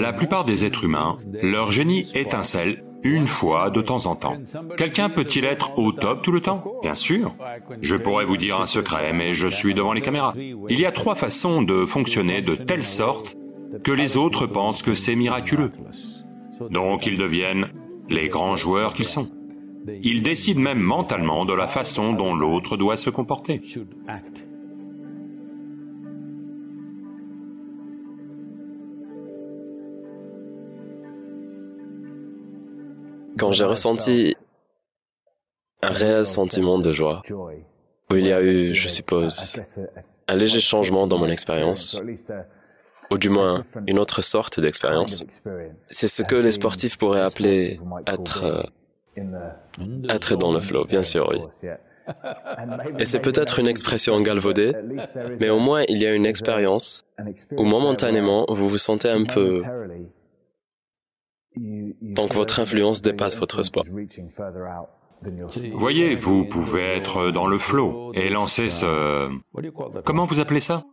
La plupart des êtres humains, leur génie étincelle une fois de temps en temps. Quelqu'un peut-il être au top tout le temps? Bien sûr. Je pourrais vous dire un secret, mais je suis devant les caméras. Il y a trois façons de fonctionner de telle sorte que les autres pensent que c'est miraculeux. Donc ils deviennent les grands joueurs qu'ils sont. Ils décident même mentalement de la façon dont l'autre doit se comporter. Quand j'ai ressenti un réel sentiment de joie, où il y a eu, je suppose, un léger changement dans mon expérience, ou du moins une autre sorte d'expérience, c'est ce que les sportifs pourraient appeler être, euh, être dans le flow, bien sûr, oui. Et c'est peut-être une expression galvaudée, mais au moins il y a une expérience où momentanément vous vous sentez un peu donc votre influence dépasse votre sport. Voyez, vous pouvez être dans le flow et lancer ce... Comment vous appelez ça?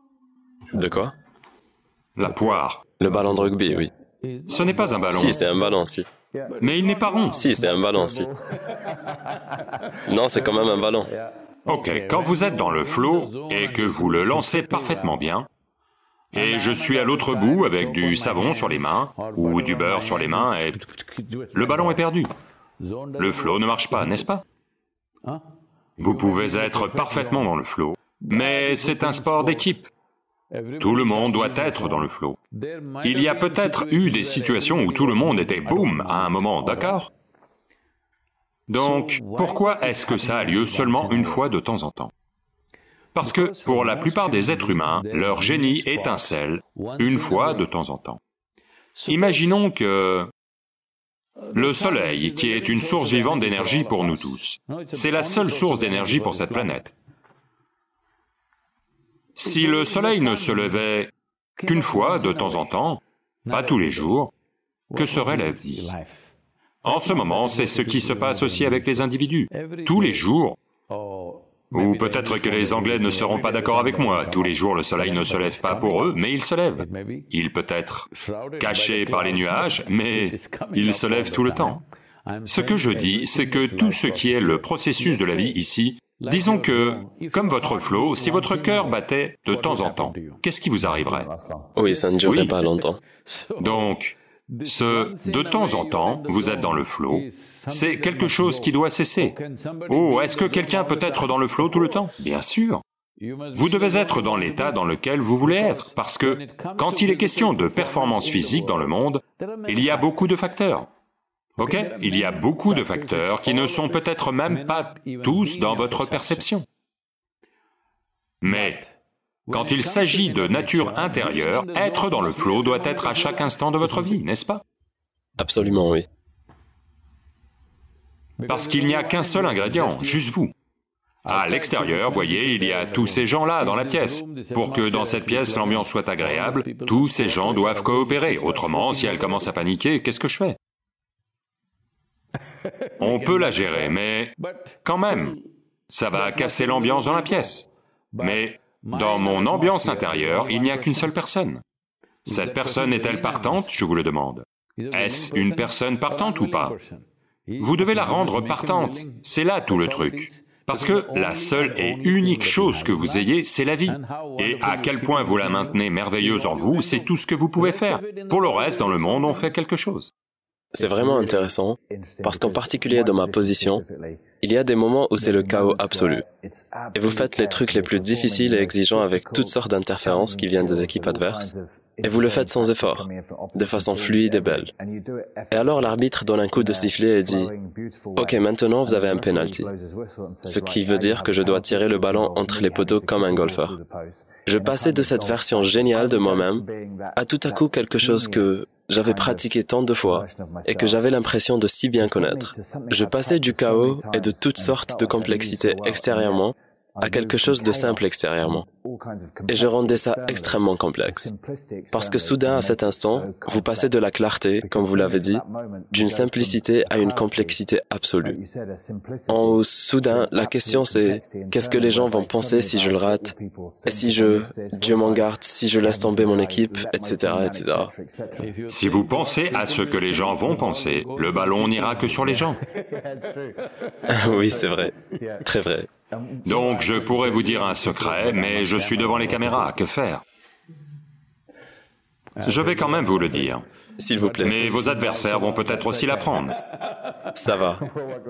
De quoi? La poire. Le ballon de rugby, oui. Ce n'est pas un ballon. Si, c'est un ballon, si. Mais il n'est pas rond. Si, c'est un ballon, si. Non, c'est quand même un ballon. Ok, quand vous êtes dans le flow et que vous le lancez parfaitement bien, et je suis à l'autre bout avec du savon sur les mains ou du beurre sur les mains et le ballon est perdu. Le flot ne marche pas, n'est-ce pas? Vous pouvez être parfaitement dans le flot, mais c'est un sport d'équipe. Tout le monde doit être dans le flot. Il y a peut-être eu des situations où tout le monde était boum à un moment, d'accord? Donc, pourquoi est-ce que ça a lieu seulement une fois de temps en temps? Parce que pour la plupart des êtres humains, leur génie étincelle une fois de temps en temps. Imaginons que le Soleil, qui est une source vivante d'énergie pour nous tous, c'est la seule source d'énergie pour cette planète. Si le Soleil ne se levait qu'une fois de temps en temps, pas tous les jours, que serait la vie? En ce moment, c'est ce qui se passe aussi avec les individus. Tous les jours, ou peut-être que les Anglais ne seront pas d'accord avec moi. Tous les jours, le soleil ne se lève pas pour eux, mais il se lève. Il peut être caché par les nuages, mais il se lève tout le temps. Ce que je dis, c'est que tout ce qui est le processus de la vie ici, disons que, comme votre flot, si votre cœur battait de temps en temps, qu'est-ce qui vous arriverait? Oui, ça ne durerait pas longtemps. Donc, ce de temps en temps, vous êtes dans le flot, c'est quelque chose qui doit cesser. Oh, est-ce que quelqu'un peut être dans le flot tout le temps? Bien sûr. Vous devez être dans l'état dans lequel vous voulez être, parce que quand il est question de performance physique dans le monde, il y a beaucoup de facteurs. Ok? Il y a beaucoup de facteurs qui ne sont peut-être même pas tous dans votre perception. Mais quand il s'agit de nature intérieure, être dans le flot doit être à chaque instant de votre vie, n'est-ce pas? Absolument, oui. Parce qu'il n'y a qu'un seul ingrédient, juste vous. À l'extérieur, voyez, il y a tous ces gens-là dans la pièce. Pour que dans cette pièce l'ambiance soit agréable, tous ces gens doivent coopérer. Autrement, si elle commence à paniquer, qu'est-ce que je fais? On peut la gérer, mais quand même, ça va casser l'ambiance dans la pièce. Mais dans mon ambiance intérieure, il n'y a qu'une seule personne. Cette personne est-elle partante, je vous le demande. Est-ce une personne partante ou pas? Vous devez la rendre partante, c'est là tout le truc. Parce que la seule et unique chose que vous ayez, c'est la vie. Et à quel point vous la maintenez merveilleuse en vous, c'est tout ce que vous pouvez faire. Pour le reste, dans le monde, on fait quelque chose. C'est vraiment intéressant, parce qu'en particulier dans ma position, il y a des moments où c'est le chaos absolu. Et vous faites les trucs les plus difficiles et exigeants avec toutes sortes d'interférences qui viennent des équipes adverses. Et vous le faites sans effort, de façon fluide et belle. Et alors l'arbitre donne un coup de sifflet et dit « Ok, maintenant vous avez un penalty », ce qui veut dire que je dois tirer le ballon entre les poteaux comme un golfeur. Je passais de cette version géniale de moi-même à tout à coup quelque chose que j'avais pratiqué tant de fois et que j'avais l'impression de si bien connaître. Je passais du chaos et de toutes sortes de complexités extérieurement à quelque chose de simple extérieurement. Et je rendais ça extrêmement complexe. Parce que soudain, à cet instant, vous passez de la clarté, comme vous l'avez dit, d'une simplicité à une complexité absolue. En haut, soudain, la question c'est, qu'est-ce que les gens vont penser si je le rate? Et si je, Dieu m'en garde, si je laisse tomber mon équipe, etc., etc. Si vous pensez à ce que les gens vont penser, le ballon n'ira que sur les gens. oui, c'est vrai. Très vrai. Donc je pourrais vous dire un secret, mais je suis devant les caméras, que faire? Je vais quand même vous le dire. S'il vous plaît. Mais vos adversaires vont peut-être aussi l'apprendre. Ça va.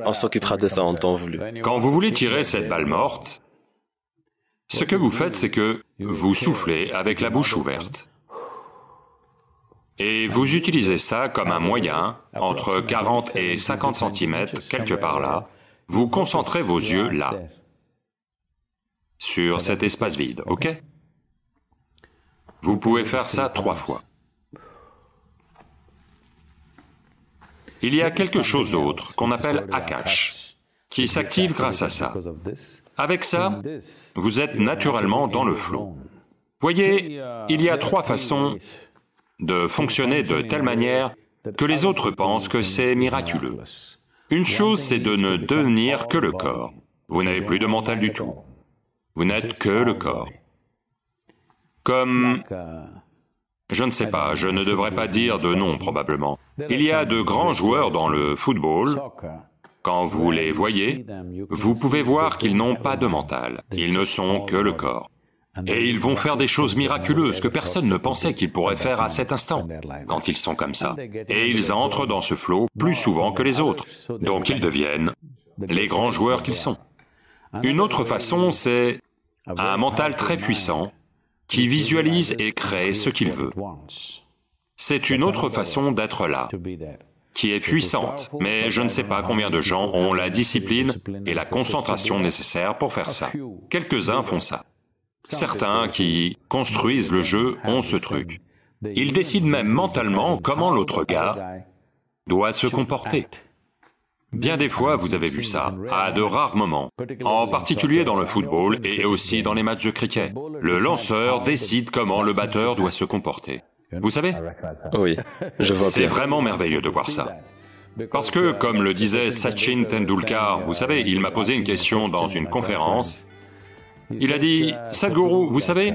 On s'occupera de ça en temps voulu. Quand vous voulez tirer cette balle morte, ce que vous faites, c'est que vous soufflez avec la bouche ouverte. Et vous utilisez ça comme un moyen, entre 40 et 50 cm, quelque part là, vous concentrez vos yeux là, sur cet espace vide, ok? Vous pouvez faire ça trois fois. Il y a quelque chose d'autre qu'on appelle Akash, qui s'active grâce à ça. Avec ça, vous êtes naturellement dans le flot. Voyez, il y a trois façons de fonctionner de telle manière que les autres pensent que c'est miraculeux. Une chose, c'est de ne devenir que le corps. Vous n'avez plus de mental du tout. Vous n'êtes que le corps. Comme... Je ne sais pas, je ne devrais pas dire de nom probablement. Il y a de grands joueurs dans le football. Quand vous les voyez, vous pouvez voir qu'ils n'ont pas de mental. Ils ne sont que le corps. Et ils vont faire des choses miraculeuses que personne ne pensait qu'ils pourraient faire à cet instant, quand ils sont comme ça. Et ils entrent dans ce flot plus souvent que les autres. Donc ils deviennent les grands joueurs qu'ils sont. Une autre façon, c'est un mental très puissant qui visualise et crée ce qu'il veut. C'est une autre façon d'être là, qui est puissante, mais je ne sais pas combien de gens ont la discipline et la concentration nécessaires pour faire ça. Quelques-uns font ça. Certains qui construisent le jeu ont ce truc. Ils décident même mentalement comment l'autre gars doit se comporter. Bien des fois, vous avez vu ça, à de rares moments, en particulier dans le football et aussi dans les matchs de cricket. Le lanceur décide comment le batteur doit se comporter. Vous savez? Oui, je vois C'est vraiment merveilleux de voir ça. Parce que, comme le disait Sachin Tendulkar, vous savez, il m'a posé une question dans une conférence, il a dit, Sadhguru, vous savez,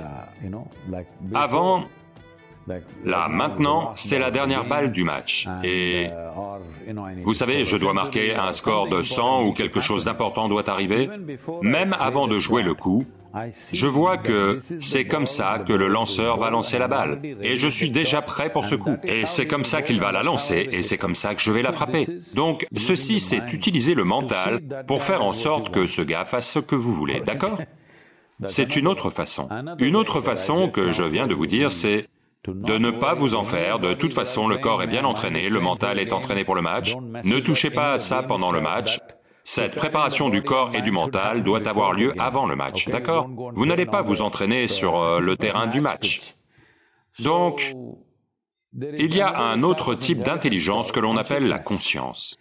avant, là, maintenant, c'est la dernière balle du match. Et vous savez, je dois marquer un score de 100 ou quelque chose d'important doit arriver. Même avant de jouer le coup, je vois que c'est comme ça que le lanceur va lancer la balle. Et je suis déjà prêt pour ce coup. Et c'est comme ça qu'il va la lancer, et c'est comme ça que je vais la frapper. Donc, ceci, c'est utiliser le mental pour faire en sorte que ce gars fasse ce que vous voulez, d'accord? C'est une autre façon. Une autre façon que je viens de vous dire, c'est de ne pas vous en faire, de toute façon le corps est bien entraîné, le mental est entraîné pour le match, ne touchez pas à ça pendant le match, cette préparation du corps et du mental doit avoir lieu avant le match, d'accord? Vous n'allez pas vous entraîner sur euh, le terrain du match. Donc, il y a un autre type d'intelligence que l'on appelle la conscience.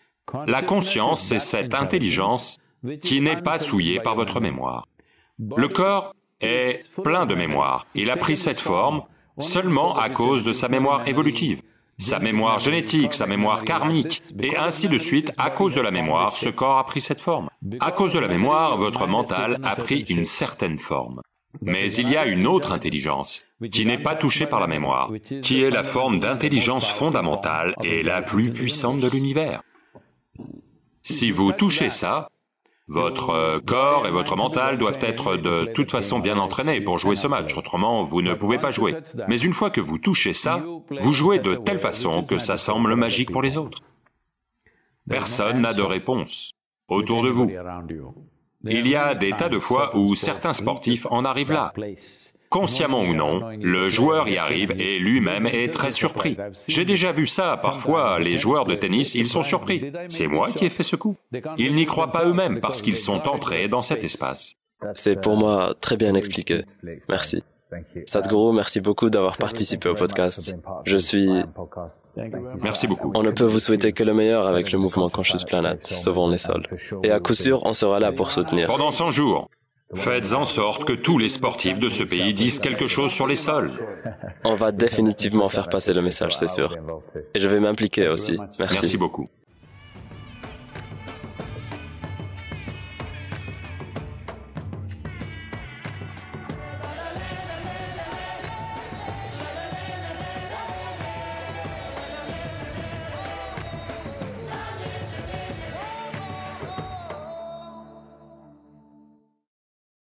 La conscience, c'est cette intelligence qui n'est pas souillée par votre mémoire. Le corps est plein de mémoire. Il a pris cette forme seulement à cause de sa mémoire évolutive, sa mémoire génétique, sa mémoire karmique, et ainsi de suite, à cause de la mémoire, ce corps a pris cette forme. À cause de la mémoire, votre mental a pris une certaine forme. Mais il y a une autre intelligence, qui n'est pas touchée par la mémoire, qui est la forme d'intelligence fondamentale et la plus puissante de l'univers. Si vous touchez ça, votre euh, corps et votre mental doivent être de toute façon bien entraînés pour jouer ce match, autrement vous ne pouvez pas jouer. Mais une fois que vous touchez ça, vous jouez de telle façon que ça semble magique pour les autres. Personne n'a de réponse autour de vous. Il y a des tas de fois où certains sportifs en arrivent là. Consciemment ou non, le joueur y arrive et lui-même est très surpris. J'ai déjà vu ça, parfois les joueurs de tennis, ils sont surpris. C'est moi qui ai fait ce coup. Ils n'y croient pas eux-mêmes parce qu'ils sont entrés dans cet espace. C'est pour moi très bien expliqué. Merci. Sadhguru, merci beaucoup d'avoir participé au podcast. Je suis... Merci beaucoup. On ne peut vous souhaiter que le meilleur avec le mouvement Conscious Planet, Sauvons les sols. Et à coup sûr, on sera là pour soutenir. Pendant 100 jours, Faites en sorte que tous les sportifs de ce pays disent quelque chose sur les sols. On va définitivement faire passer le message, c'est sûr. Et je vais m'impliquer aussi. Merci. Merci beaucoup.